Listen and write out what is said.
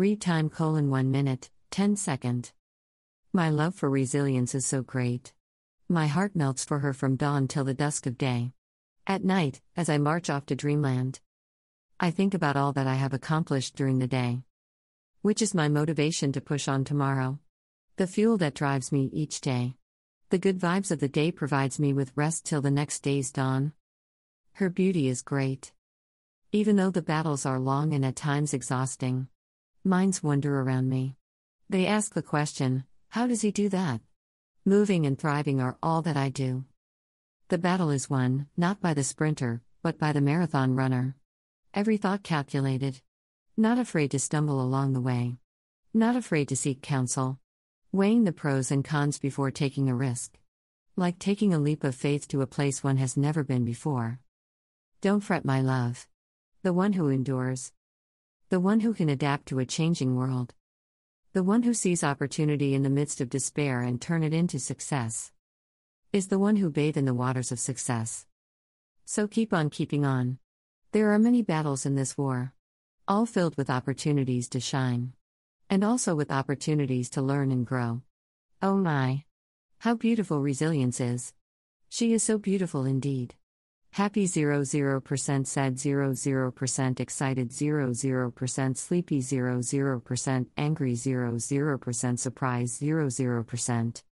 Read time colon 1 minute, 10 second. My love for resilience is so great. My heart melts for her from dawn till the dusk of day. At night, as I march off to dreamland, I think about all that I have accomplished during the day. Which is my motivation to push on tomorrow. The fuel that drives me each day. The good vibes of the day provides me with rest till the next day's dawn. Her beauty is great. Even though the battles are long and at times exhausting. Minds wander around me. They ask the question how does he do that? Moving and thriving are all that I do. The battle is won, not by the sprinter, but by the marathon runner. Every thought calculated. Not afraid to stumble along the way. Not afraid to seek counsel. Weighing the pros and cons before taking a risk. Like taking a leap of faith to a place one has never been before. Don't fret, my love. The one who endures. The one who can adapt to a changing world. The one who sees opportunity in the midst of despair and turn it into success. Is the one who bathe in the waters of success. So keep on keeping on. There are many battles in this war. All filled with opportunities to shine and also with opportunities to learn and grow. Oh my! How beautiful resilience is! She is so beautiful indeed. Happy 00%, sad 00%, excited 00%, sleepy 00%, angry 00%, surprised 00%.